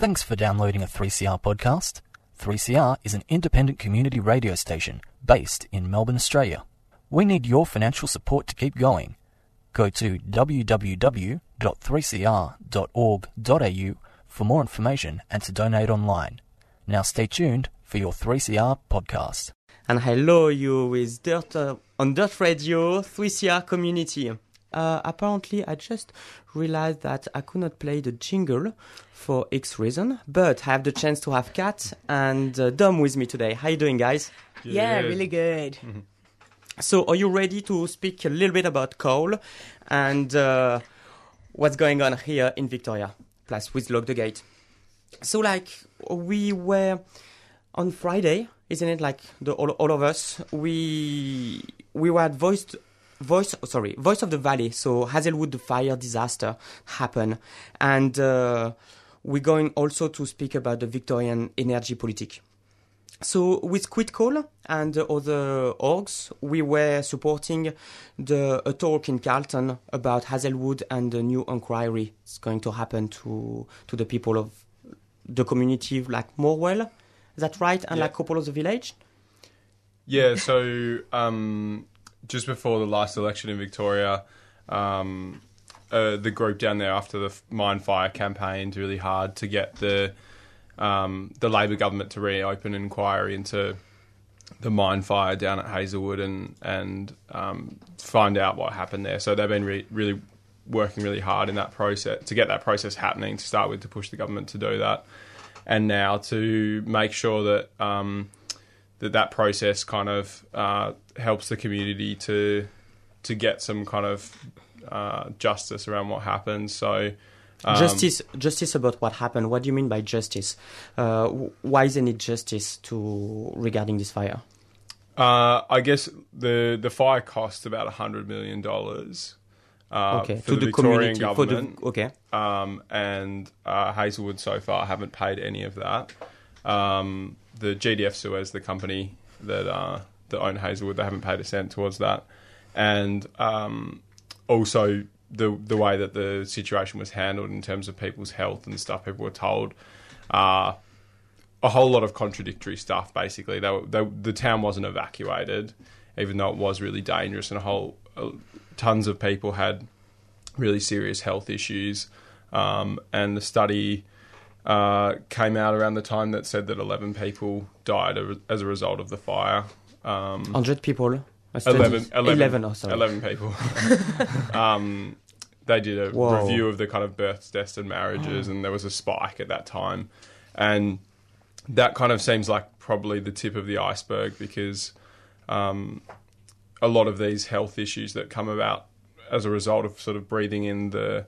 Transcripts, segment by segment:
Thanks for downloading a 3CR podcast. 3CR is an independent community radio station based in Melbourne, Australia. We need your financial support to keep going. Go to www.3cr.org.au for more information and to donate online. Now stay tuned for your 3CR podcast. And hello, you with Dirt uh, on Dirt Radio 3CR community. Uh, apparently, I just realized that I could not play the jingle for X reason, but I have the chance to have Kat and uh, Dom with me today. How you doing, guys? Yeah, really good. So, are you ready to speak a little bit about coal and uh, what's going on here in Victoria? Plus, with Lock the Gate. So, like, we were on Friday, isn't it? Like the all, all of us, we we were at Voice Voice sorry Voice of the Valley. So Hazelwood the fire disaster happened, and uh, we're going also to speak about the Victorian energy politic. So with Quit Coal and other orgs, we were supporting the a talk in Carlton about Hazelwood and the new inquiry it's going to happen to to the people of the community like Morwell. Is that right? And Yeah. like couple of the village. Yeah, so um, just before the last election in Victoria, um, uh, the group down there after the mine fire campaigned really hard to get the um, the Labor government to reopen an inquiry into the mine fire down at Hazelwood and and um, find out what happened there. So they've been re- really working really hard in that process to get that process happening to start with to push the government to do that, and now to make sure that. Um, that that process kind of uh, helps the community to to get some kind of uh, justice around what happened. So um, justice, justice about what happened. What do you mean by justice? Uh, why isn't it justice to regarding this fire? Uh, I guess the the fire cost about a hundred million dollars. Uh, okay, for to the, the, Victorian community. For the government, okay, um, and uh, Hazelwood so far haven't paid any of that. Um, the GDF Suez, the company that uh, that own Hazelwood, they haven't paid a cent towards that, and um, also the the way that the situation was handled in terms of people's health and stuff. People were told. Uh, a whole lot of contradictory stuff. Basically, they, were, they, the town wasn't evacuated, even though it was really dangerous, and a whole uh, tons of people had really serious health issues. Um, and the study uh, came out around the time that said that 11 people died as a result of the fire. Um, hundred people. Uh, 11, studies. 11, 11, oh, 11 people. um, they did a Whoa. review of the kind of births, deaths, and marriages, and there was a spike at that time. And that kind of seems like probably the tip of the iceberg because um, a lot of these health issues that come about as a result of sort of breathing in the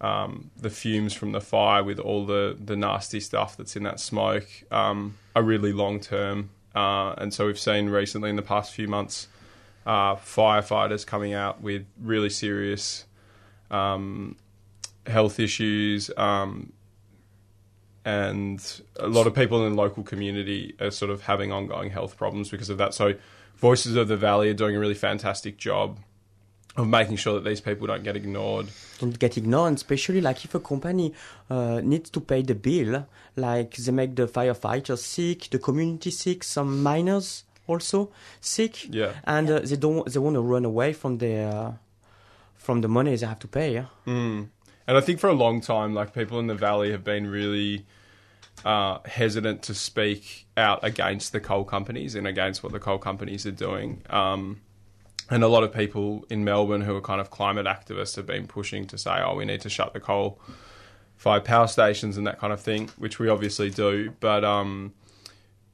um, the fumes from the fire with all the, the nasty stuff that's in that smoke um, are really long term. Uh, and so we've seen recently in the past few months uh, firefighters coming out with really serious um, health issues. Um, and a lot of people in the local community are sort of having ongoing health problems because of that. So, Voices of the Valley are doing a really fantastic job of making sure that these people don't get ignored. don't get ignored, especially like if a company uh, needs to pay the bill, like they make the firefighters sick, the community sick, some miners also sick, Yeah. and uh, they don't they want to run away from their from the money they have to pay. yeah? Mm. And I think for a long time, like people in the valley have been really uh, hesitant to speak out against the coal companies and against what the coal companies are doing. Um, and a lot of people in Melbourne who are kind of climate activists have been pushing to say, oh, we need to shut the coal fired power stations and that kind of thing, which we obviously do. But um,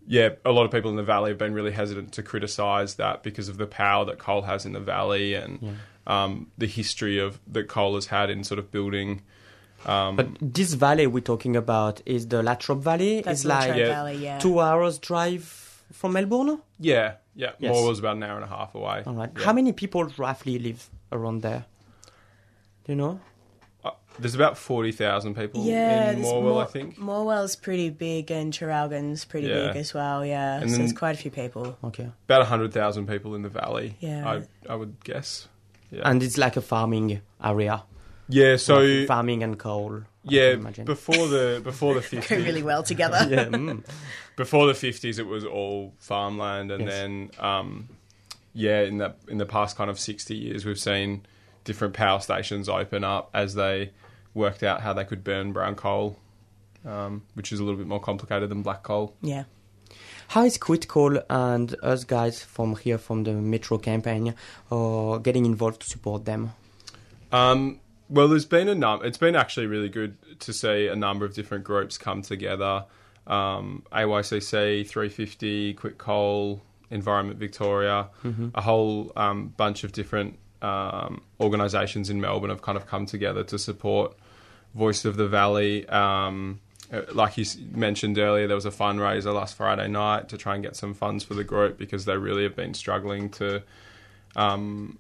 yeah, a lot of people in the valley have been really hesitant to criticise that because of the power that coal has in the valley and um, the history of that coal has had in sort of building. Um, But this valley we're talking about is the Latrobe Valley. That's it's like Latrobe Yeah. Valley, yeah. two hours drive from Melbourne. yeah, yeah, Yes. Moore was about an hour and a half away. All right. Yeah. How many people roughly live around there? Do you know? Uh, there's about forty thousand people Yeah, in Morwell, Mor- I think. Morwell's pretty big and Traralgon's pretty Yeah. big as well, yeah. And so there's quite a few people. Okay. About hundred thousand people in the valley. Yeah. I I would guess. Yeah. And it's like a farming area. yeah. So Like farming and coal. Yeah, can imagine. before the before the Go really well together. yeah, mm. Before the fifties, it was all farmland, and Yes. then um, yeah, in the in the past kind of sixty years, we've seen different power stations open up as they worked out how they could burn brown coal, um, which is a little bit more complicated than black coal. Yeah. How is Quit Coal and us guys from here from the Metro campaign are getting involved to support them? Um, well, there's been a num- It's been actually really good to see a number of different groups come together. Um, AYCC, 350, Quit Coal, Environment Victoria, a whole um, bunch of different um, organisations in Melbourne have kind of come together to support Voice of the Valley. Um, uh, like you mentioned earlier, there was a fundraiser last Friday night to try and get some funds for the group because they really have been struggling to um,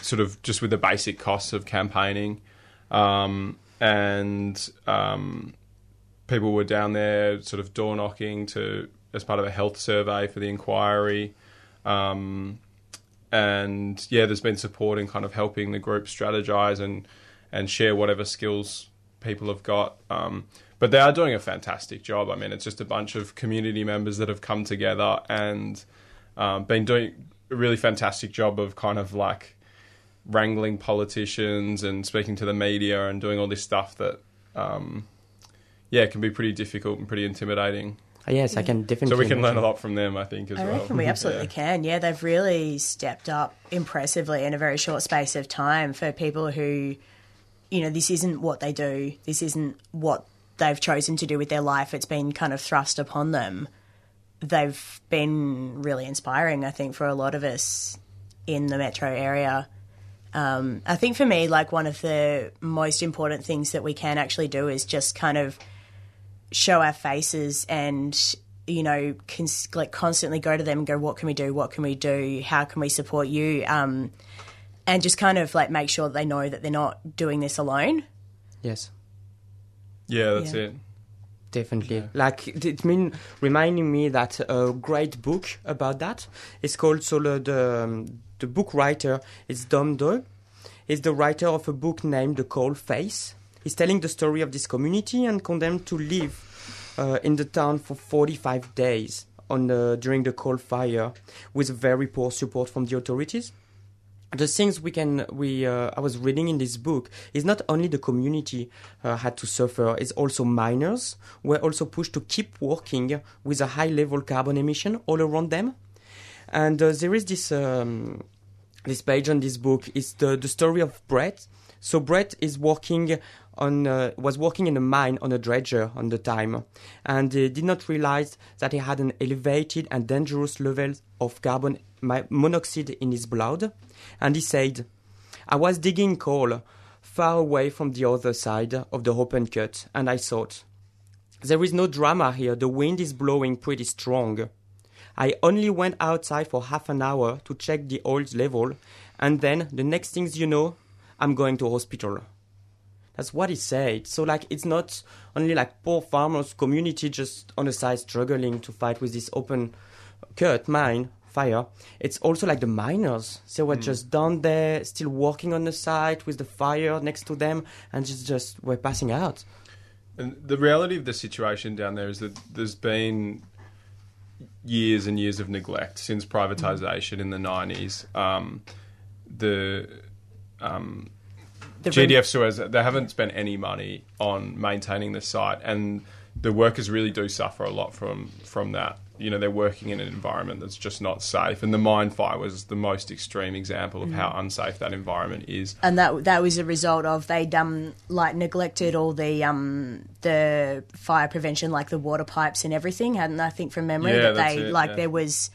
sort of just with the basic costs of campaigning. Um, and um, people were down there sort of door knocking to as part of a health survey for the inquiry. Um, and yeah, there's been support in kind of helping the group strategize and and share whatever skills people have got. Um, but they are doing a fantastic job. I mean, it's just a bunch of community members that have come together and um, been doing a really fantastic job of kind of like wrangling politicians and speaking to the media and doing all this stuff that, um, yeah, it can be pretty difficult and pretty intimidating. Uh, yes, I can definitely. So we can learn a lot from them, I think, as I well. reckon we absolutely Yeah. can. Yeah, they've really stepped up impressively in a very short space of time for people who, you know, this isn't what they do. This isn't what they've chosen to do with their life. It's been kind of thrust upon them. They've been really inspiring, I think, for a lot of us in the metro area. Um, I think for me, like one of the most important things that we can actually do is just kind of show our faces and you know cons- like constantly go to them and go what can we do what can we do how can we support you um, and just kind of like make sure that they know that they're not doing this alone Yes, Yeah, that's Yeah. it. definitely. Like it- it's been reminding me that a great book about that is called so the the, um, the book writer is Tom Doig. He's the writer of a book named The Coal Face. He's telling the story of this community and condemned to live uh, in the town for 45 days on the, during the coal fire with very poor support from the authorities. the things we can we uh, I was reading in this book is not only the community uh, had to suffer, it's also miners were also pushed to keep working with a high level carbon emission all around them. And uh, there is this um, this page on this book is the the story of Brett. So Brett is working on uh, was working in a mine on a dredger on the time, and uh, did not realize that he had an elevated and dangerous level of carbon monoxide in his blood. And he said, "I was digging coal far away from the other side of the open cut, and I thought." There is no drama here. The wind is blowing pretty strong. I only went outside for half an hour to check the oil level, and then the next things you know, I'm going to hospital. That's what he said. So like it's not only like poor farmers community just on the side struggling to fight with this open cut mine fire. It's also like the miners. They were just down there still working on the site with the fire next to them and just just were passing out. And the reality of the situation down there is that there's been years and years of neglect since privatisation in the 90s. Um, the um, The GDF Suez, they haven't spent any money on maintaining the site, and the workers really do suffer a lot from from that. You know, they're working in an environment that's just not safe, and the mine fire was the most extreme example of how unsafe that environment is. and that that was a result of they'd um like neglected all the um the fire prevention like the water pipes and everything hadn't I think from memory Yeah, that that's they it, like yeah. there was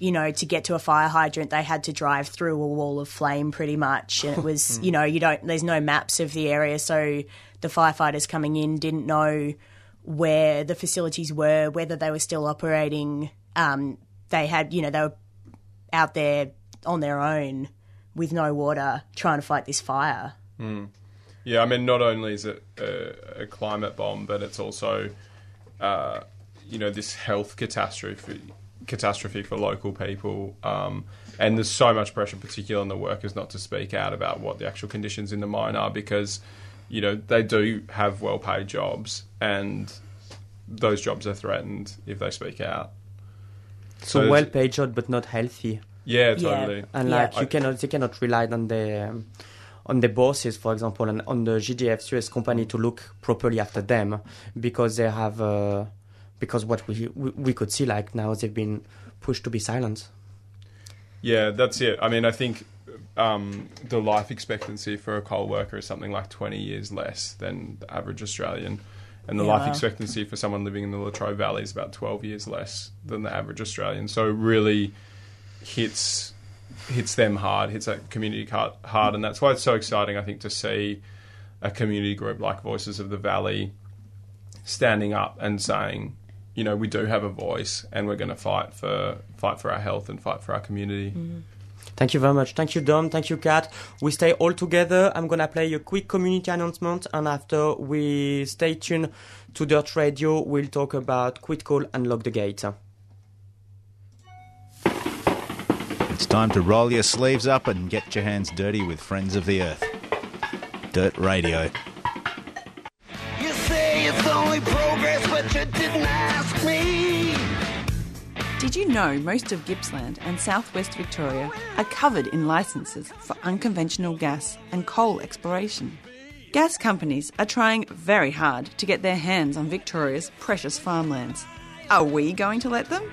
you know to get to a fire hydrant they had to drive through a wall of flame pretty much. And it was you know you don't there's no maps of the area so the firefighters coming in didn't know where the facilities were whether they were still operating. Um they had you know they were out there on their own with no water trying to fight this fire. Yeah, I mean, not only is it a, a climate bomb, but it's also, uh, you know, this health catastrophe catastrophe for local people. Um, and there's so much pressure, particularly on the workers, not to speak out about what the actual conditions in the mine are, because you know, they do have well paid jobs, and those jobs are threatened if they speak out. So, So well paid job, but not healthy. Yeah, Yeah. totally. and Yeah. like you cannot they cannot rely on the um, on the bosses for example and on the GDF Suez company to look properly after them because they have uh, because what we, we we could see like now they've been pushed to be silent Yeah, that's it. I mean, I think um, the life expectancy for a coal worker is something like 20 years less than the average Australian. And the Yeah, life expectancy for someone living in the Latrobe Valley is about 12 years less than the average Australian. So it really hits hits them hard, hits that community hard, hard. And that's why it's so exciting, I think, to see a community group like Voices of the Valley standing up and saying, you know, we do have a voice and we're going to fight for fight for our health and fight for our community. Mm-hmm. Thank you very much. Thank you, Dom. Thank you, Kat. We stay all together. I'm gonna play a quick community announcement, and after we stay tuned to Dirt Radio, we'll talk about Quit Coal and Lock the Gate. It's time to roll your sleeves up and get your hands dirty with Friends of the Earth. Dirt Radio. You say it's only progress, but you didn't ask me. Did you know most of Gippsland and southwest Victoria are covered in licenses for unconventional gas and coal exploration? Gas companies are trying very hard to get their hands on Victoria's precious farmlands. Are we going to let them?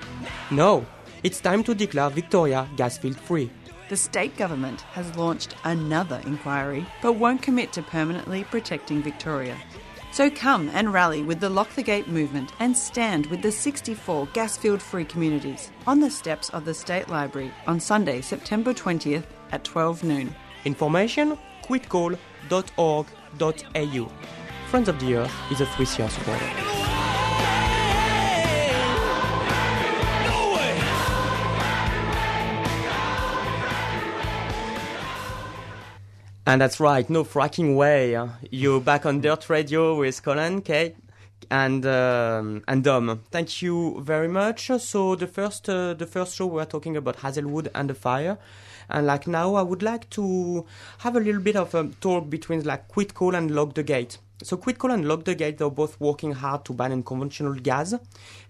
No, it's time to declare Victoria gas field free. The state government has launched another inquiry but won't commit to permanently protecting Victoria. So come and rally with the Lock the Gate movement and stand with the 64 gas field free communities on the steps of the State Library on Sunday, September 20th at 12 noon. Information quitcoal.org.au. Friends of the Earth is a 3CR supporter. And that's right, no fracking way. You're back on Dirt Radio with Colin, Kate, and um, and Dom. Thank you very much. So the first uh, the first show we were talking about Hazelwood and the fire, and like now I would like to have a little bit of a talk between like Quit Coal and Lock the Gate. So Quit Coal and Lock the Gate they're both working hard to ban unconventional gas,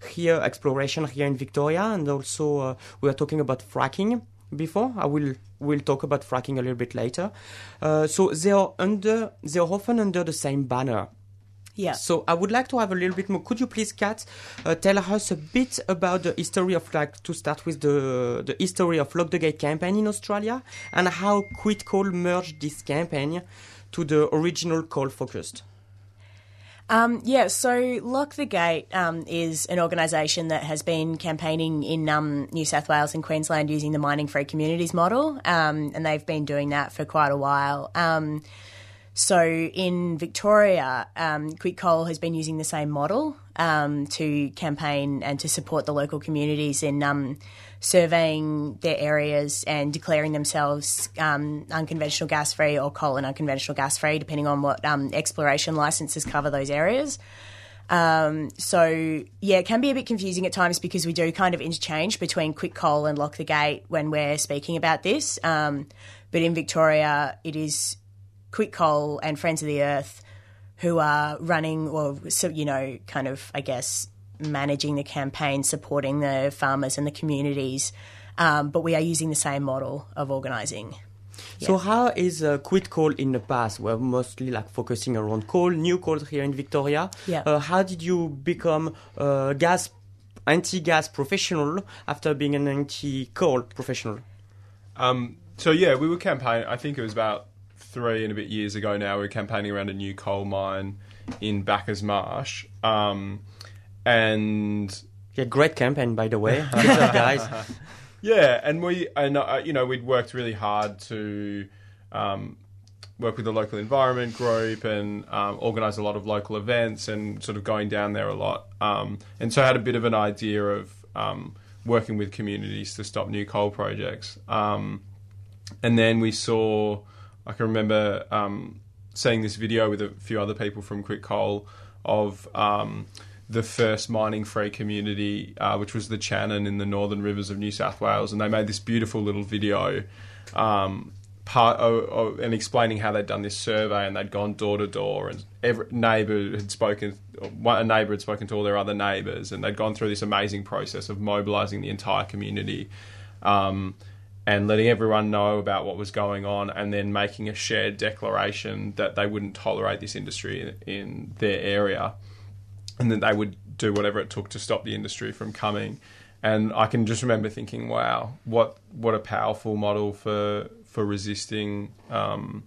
here exploration here in Victoria, and also uh, we are talking about fracking before. I will will talk about fracking a little bit later. Uh, so they are under they are often under the same banner. Yeah. So I would like to have a little bit more. Could you please, Kat, uh, tell us a bit about the history of like to start with the the history of Lock the Gate campaign in Australia and how Quit Coal merged this campaign to the original coal focused. Um, yeah, so Lock the Gate um, is an organisation that has been campaigning in um, New South Wales and Queensland using the mining free communities model, um, and they've been doing that for quite a while. Um, so in Victoria, um, Quit Coal has been using the same model to campaign and to support the local communities in surveying their areas and declaring themselves um, unconventional gas free or coal and unconventional gas free, depending on what um, exploration licenses cover those areas. Um, so yeah, it can be a bit confusing at times because we do kind of interchange between quit coal and lock the gate when we're speaking about this. Um, but in Victoria, it is quit coal and Friends of the Earth who are running, or so you know, kind of, I guess, managing the campaign, supporting the farmers and the communities. Um, but we are using the same model of organising. So how is uh, Quit Coal in the past? We're mostly like focusing around coal, new coal here in Victoria. Yeah. Uh, how did you become a gas anti-gas professional after being an anti-coal professional? Um, so yeah, we were campaigning. I think it was about three and a bit years ago now. We were campaigning around a new coal mine in Bacchus Marsh, um, and Yeah, great campaign by the way. Guys. yeah, and we and uh, you know we'd worked really hard to um, work with the local environment group and um, organise a lot of local events and sort of going down there a lot. Um, and so I had a bit of an idea of um, working with communities to stop new coal projects. Um, and then we saw, I can remember um, seeing this video with a few other people from Quit Coal of um, the first mining free community, uh, which was the Channon in the northern rivers of New South Wales. And they made this beautiful little video um, part of, of, and explaining how they'd done this survey and they'd gone door to door and every neighbour had spoken a neighbour had spoken to all their other neighbours and they'd gone through this amazing process of mobilising the entire community um, and letting everyone know about what was going on and then making a shared declaration that they wouldn't tolerate this industry in, in their area and that they would do whatever it took to stop the industry from coming and I can just remember thinking wow what what a powerful model for for resisting um,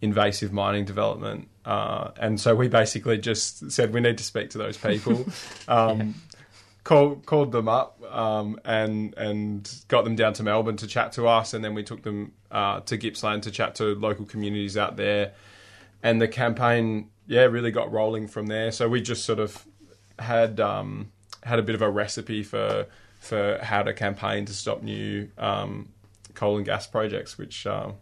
invasive mining development. Uh, and so we basically just said we need to speak to those people. Um, yeah. Called called them up um, and and got them down to Melbourne to chat to us, and then we took them uh, to Gippsland to chat to local communities out there, and the campaign yeah really got rolling from there. So we just sort of had um, had a bit of a recipe for for how to campaign to stop new um, coal and gas projects, which uh,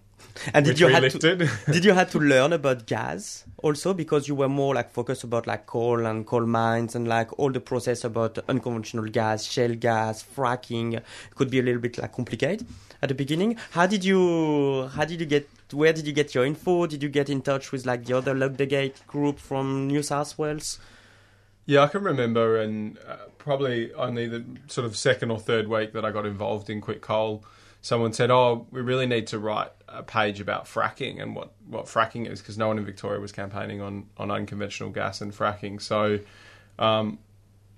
and did you had to, did you had to learn about gas also because you were more like focused about like coal and coal mines and like all the process about unconventional gas, shale gas, fracking could be a little bit like complicated at the beginning. How did you how did you get where did you get your info? Did you get in touch with like the other Lock the Gate group from New South Wales? Yeah, I can remember, and uh, probably only the sort of second or third week that I got involved in Quit Coal someone said, "Oh, we really need to write a page about fracking and what, what fracking is," because no one in Victoria was campaigning on on unconventional gas and fracking. So, um,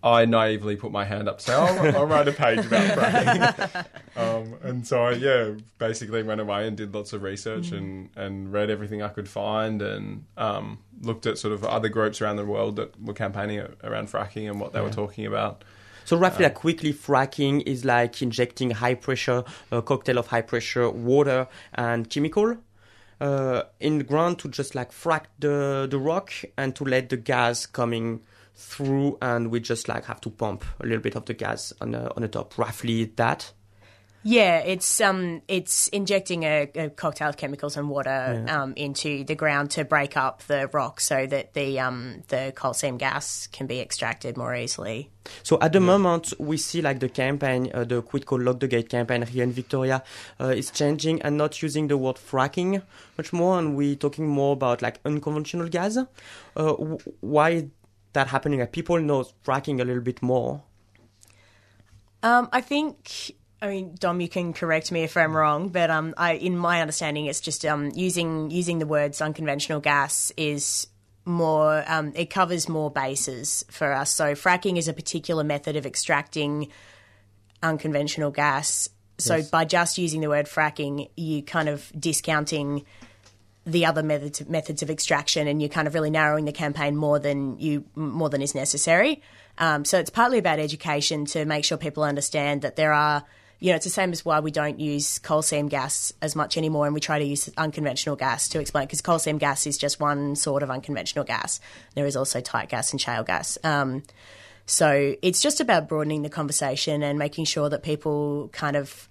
I naively put my hand up, say, "Oh, I'll write a page about fracking." um, and so, I, yeah, basically went away and did lots of research mm. and and read everything I could find and um, looked at sort of other groups around the world that were campaigning around fracking and what they yeah. were talking about. So roughly, like quickly, fracking is like injecting high pressure, a cocktail of high pressure water and chemical uh, in the ground to just like frack the the rock and to let the gas coming through, and we just like have to pump a little bit of the gas on the on the top. Roughly that. Yeah, it's um, it's injecting a, a cocktail of chemicals and water yeah. um, into the ground to break up the rock so that the um, the coal seam gas can be extracted more easily. So at the yeah. moment, we see like the campaign, uh, the Quit Coal Lock the Gate campaign here in Victoria, uh, is changing and not using the word fracking much more, and we're talking more about like unconventional gas. Uh, w- why that happening? Like people know fracking a little bit more. Um, I think I mean, Dom, you can correct me if I'm wrong, but um, I, in my understanding, it's just um, using using the words unconventional gas is more. Um, it covers more bases for us. So fracking is a particular method of extracting unconventional gas. So yes. by just using the word fracking, you kind of discounting the other methods methods of extraction, and you're kind of really narrowing the campaign more than you more than is necessary. Um, so it's partly about education to make sure people understand that there are you know, it's the same as why we don't use coal seam gas as much anymore, and we try to use unconventional gas to explain because coal seam gas is just one sort of unconventional gas. There is also tight gas and shale gas. Um, so it's just about broadening the conversation and making sure that people kind of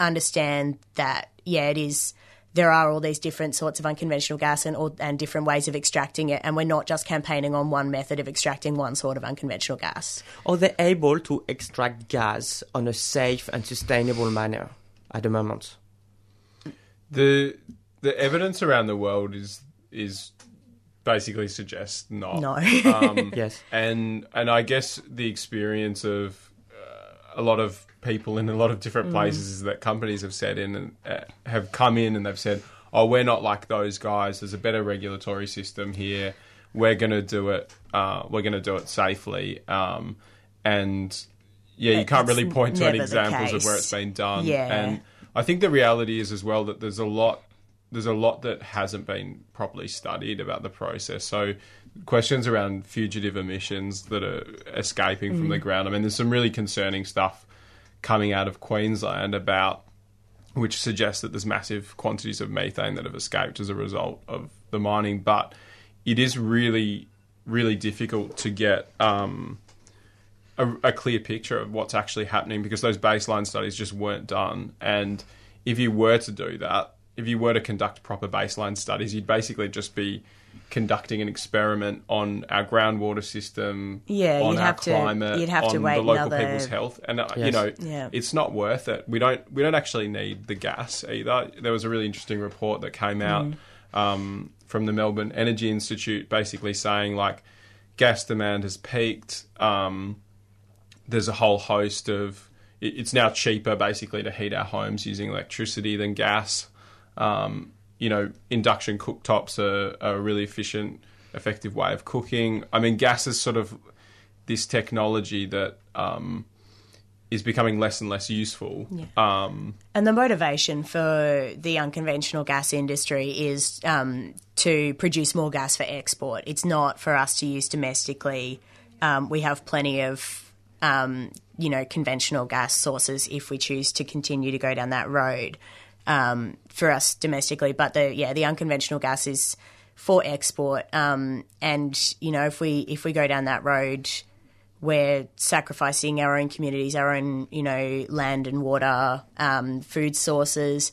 understand that yeah, it is there are all these different sorts of unconventional gas and, and different ways of extracting it, and we're not just campaigning on one method of extracting one sort of unconventional gas. Are they able to extract gas on a safe and sustainable manner at the moment? The the evidence around the world is is basically suggests not. No. um, yes. And and I guess the experience of a lot of people in a lot of different mm. places that companies have said in and uh, have come in and they've said, "Oh, we're not like those guys. There's a better regulatory system here. We're going to do it. Uh, we're going to do it safely." Um, and yeah, you can't really point to any examples of where it's been done. Yeah. And I think the reality is as well that there's a lot there's a lot that hasn't been properly studied about the process. So questions around fugitive emissions that are escaping mm. from the mm. ground. I mean, there's some really concerning stuff coming out of Queensland about which suggests that there's massive quantities of methane that have escaped as a result of the mining. But it is really, really difficult to get um, a, a, clear picture of what's actually happening because those baseline studies just weren't done. And if you were to do that, if you were to conduct proper baseline studies, you'd basically just be conducting an experiment on our groundwater system, Yeah, on you'd our have to- climate, you'd have on to wait the local another- people's health, and uh, you know, Yeah. it's not worth it. We don't we don't actually need the gas either. There was a really interesting report that came out Mm. um, from the Melbourne Energy Institute, basically saying like gas demand has peaked. Um, there's a whole host of it- it's now cheaper basically to heat our homes using electricity than gas. Um, you know, induction cooktops are, are a really efficient, effective way of cooking. I mean, gas is sort of this technology that um, is becoming less and less useful. Um, And the motivation for the unconventional gas industry is um, to produce more gas for export. It's not for us to use domestically. Um, we have plenty of, um, you know, conventional gas sources if we choose to continue to go down that road um, for us domestically. But the yeah, the unconventional gas is for export. Um, and you know, if we if we go down that road, we're sacrificing our own communities, our own, you know, land and water, um, food sources,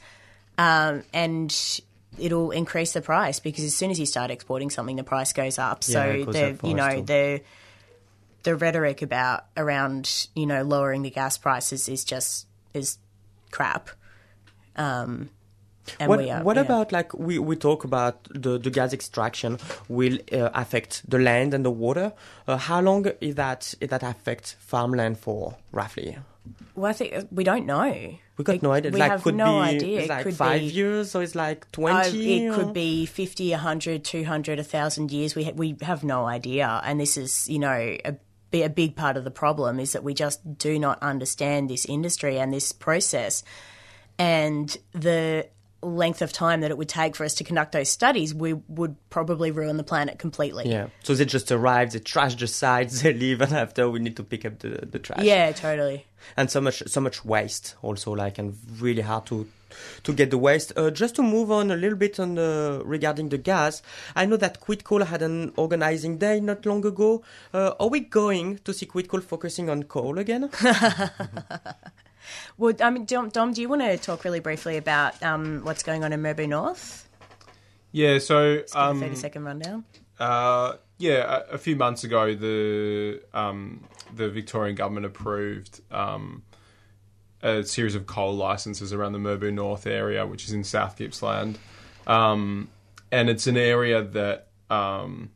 um, and it'll increase the price because as soon as you start exporting something, the price goes up. Yeah, so the you know too. the the rhetoric about around you know lowering the gas prices is just is crap. Um, what are, what yeah. about like we, we talk about the, the gas extraction will uh, affect the land and the water? Uh, how long is that is that affect farmland for roughly? Well, I think we don't know. We got no idea. We like have could no be idea. it's It like could five be- years, or it's like Uh, twenty. it or- could be 50, 100, 200, 1,000 years. We, ha- we have no idea. And this is, you know, a, a big part of the problem is that we just do not understand this industry and this process. And the length of time that it would take for us to conduct those studies, we would probably ruin the planet completely. Yeah. So they just arrive, they trash the sites, they leave, and after we need to pick up the, the trash. Yeah, totally. and so much so much waste also like and really hard to to get the waste uh, just to move on a little bit on the regarding the gas i know that quit coal had an organizing day not long ago uh, are we going to see quit coal focusing on coal again Well, I mean, Dom, Dom, do you want to talk really briefly about um, what's going on in Mirboo North? yeah, so um, 30 second rundown. Uh, yeah, a, a few months ago, the um, the Victorian government approved um, a series of coal licenses around the Mirboo North area, which is in South Gippsland, um, and it's an area that um,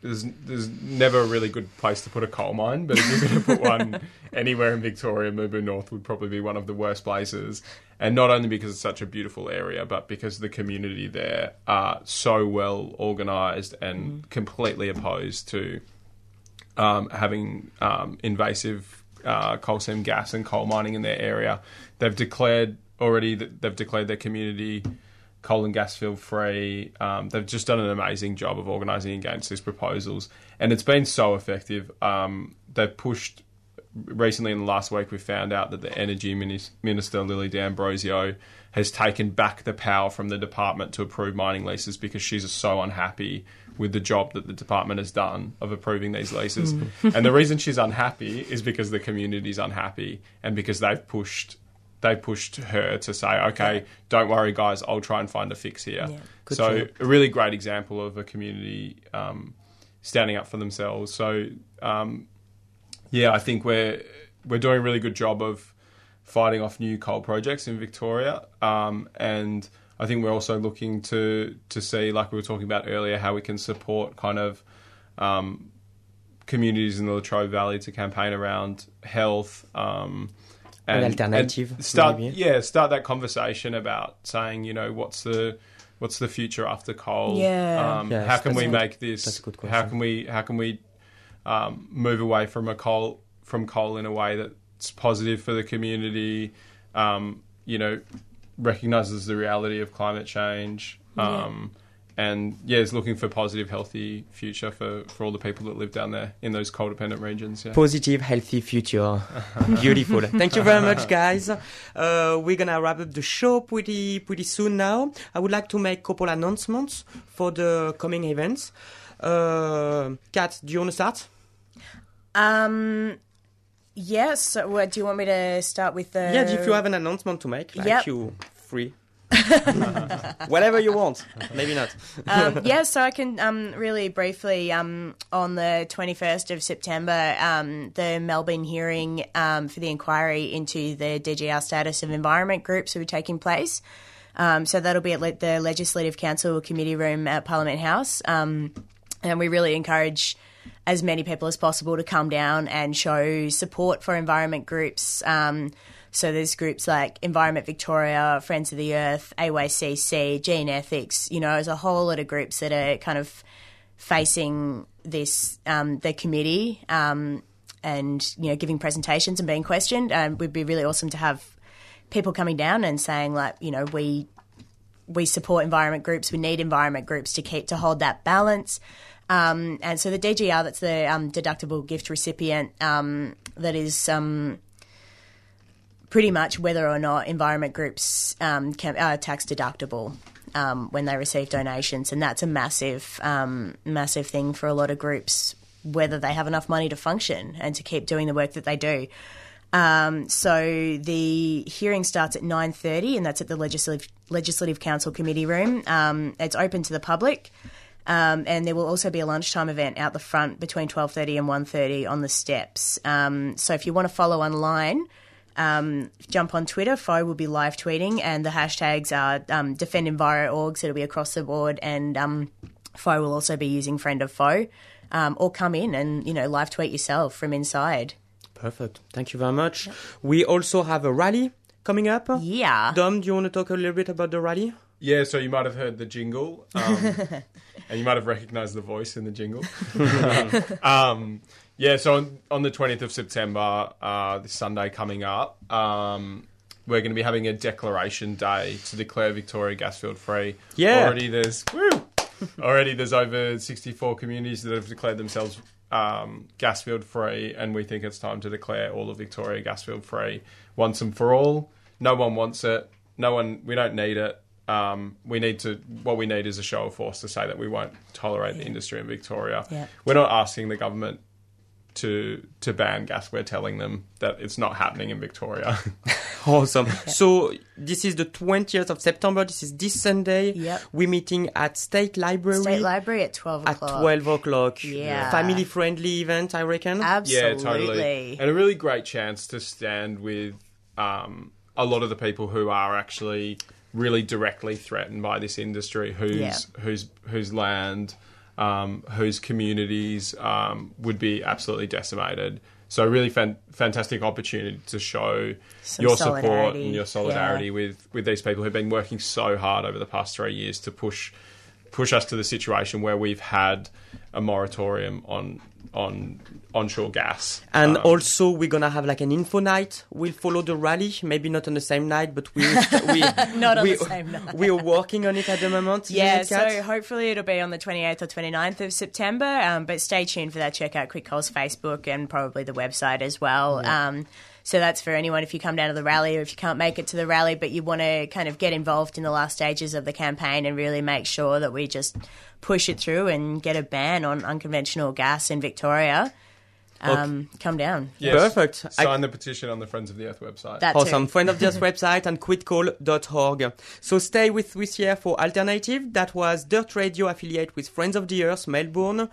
there's there's never a really good place to put a coal mine, but if you're going to put one anywhere in Victoria, Mirboo North would probably be one of the worst places. And not only because it's such a beautiful area, but because the community there are so well organised and completely opposed to um, having um, invasive uh, coal seam gas and coal mining in their area. They've declared already that they've declared their community coal and gas field free. Um, they've just done an amazing job of organising against these proposals, and it's been so effective. Um, they've pushed recently in the last week. We found out that the energy minister Lily D'Ambrosio has taken back the power from the department to approve mining leases because she's so unhappy with the job that the department has done of approving these leases. and the reason she's unhappy is because the community's unhappy and because they've pushed they pushed her to say, okay, don't worry, guys, I'll try and find a fix here. Yeah. So job. a really great example of a community um, standing up for themselves. So um, yeah, I think we're we're doing a really good job of fighting off new coal projects in Victoria, um, and I think we're also looking to to see, like we were talking about earlier, how we can support kind of um, communities in the Latrobe Valley to campaign around health. Um, An alternative, start, maybe. yeah, start that conversation about saying, you know, what's the what's the future after coal? Yeah. um, Yes, how can we a- make this? that's a good question. How can we how can we um, move away from a coal from coal in a way that's positive for the community? Um, you know, recognizes the reality of climate change. Um, And yeah, is looking for positive, healthy future for, for all the people that live down there in those coal dependent regions. Yeah. positive healthy future beautiful thank you very much guys uh, we're gonna wrap up the show pretty pretty soon now i would like to make a couple announcements for the coming events uh, kat do you want to start Um, yes. So, what, do you want me to start with the? yeah if you have an announcement to make like Yep. you free Whatever you want. Maybe not. um, yeah, so I can um, really briefly um, on the 21st of September, um, the Melbourne hearing um, for the inquiry into the DGR status of environment groups will be taking place. Um, so that'll be at le- the Legislative Council Committee Room at Parliament House. And we really encourage as many people as possible to come down and show support for environment groups. Um, so there's groups like Environment Victoria, Friends of the Earth, AYCC, Gene Ethics. You know, there's a whole lot of groups that are kind of facing this um, the committee um, and you know giving presentations and being questioned. Um, it would be really awesome to have people coming down and saying like, you know, we we support environment groups. We need environment groups to keep to hold that balance. Um, and so the DGR, that's the um, deductible gift recipient, um, that is um, pretty much whether or not environment groups um, can, are tax deductible um, when they receive donations, and that's a massive, um, massive thing for a lot of groups, whether they have enough money to function and to keep doing the work that they do. Um, so the hearing starts at nine thirty, and that's at the legislative legislative council committee room. Um, it's open to the public. Um, and there will also be a lunchtime event out the front between 12.30 and 1.30 on the steps. Um, so if you want to follow online, um, jump on Twitter. Fo will be live tweeting, and the hashtags are um, Defend Enviro.org, so it'll be across the board. And um, Fo will also be using Friend of Fo, um, or come in and you know live tweet yourself from inside. Perfect. Thank you very much. We also have a rally coming up. Yeah. Dom, do you want to talk a little bit about the rally? Yeah, so you might have heard the jingle, um, and you might have recognised the voice in the jingle. um, yeah, so on, on the 20th of September, uh, this Sunday coming up, um, we're going to be having a declaration day to declare Victoria gasfield free. Yeah. Already there's, woo, already there's over 64 communities that have declared themselves um, gasfield free, and we think it's time to declare all of Victoria gasfield free once and for all. No one wants it. No one. We don't need it. Um, we need to. What we need is a show of force to say that we won't tolerate the industry in Victoria. Yeah. We're not asking the government to to ban gas. We're telling them that it's not happening in Victoria. Awesome. So this is the 20th of September. This is this Sunday. Yep. We're meeting at State Library State Library at 12 at o'clock. 12 o'clock. Yeah. Family friendly event, I reckon. Absolutely. Yeah, totally. And a really great chance to stand with um, a lot of the people who are actually really directly threatened by this industry, whose Yeah. whose whose land, um, whose communities um, would be absolutely decimated. So, really fan- fantastic opportunity to show Some your support and your solidarity yeah. with with these people who've been working so hard over the past three years to push push us to the situation where we've had a moratorium on on onshore gas. And Um, also, we're gonna have like an info night. We'll follow the rally, maybe not on the same night, but we we Not on we, the same night. We are working on it at the moment. Yeah, isn't it, Kat? so hopefully it'll be on the 28th or 29th of September. Um, but stay tuned for that. Check out Quit Coal's Facebook and probably the website as well. Um, so that's for anyone if you come down to the rally or if you can't make it to the rally, but you want to kind of get involved in the last stages of the campaign and really make sure that we just push it through and get a ban on unconventional gas in Victoria. Um, Come down. yes, Perfect. I- Sign the petition on the Friends of the Earth website. That Awesome. too. Friend of Earth website and quitcoal.org. So stay with us here for Alternative. That was Dirt Radio affiliate with Friends of the Earth, Melbourne.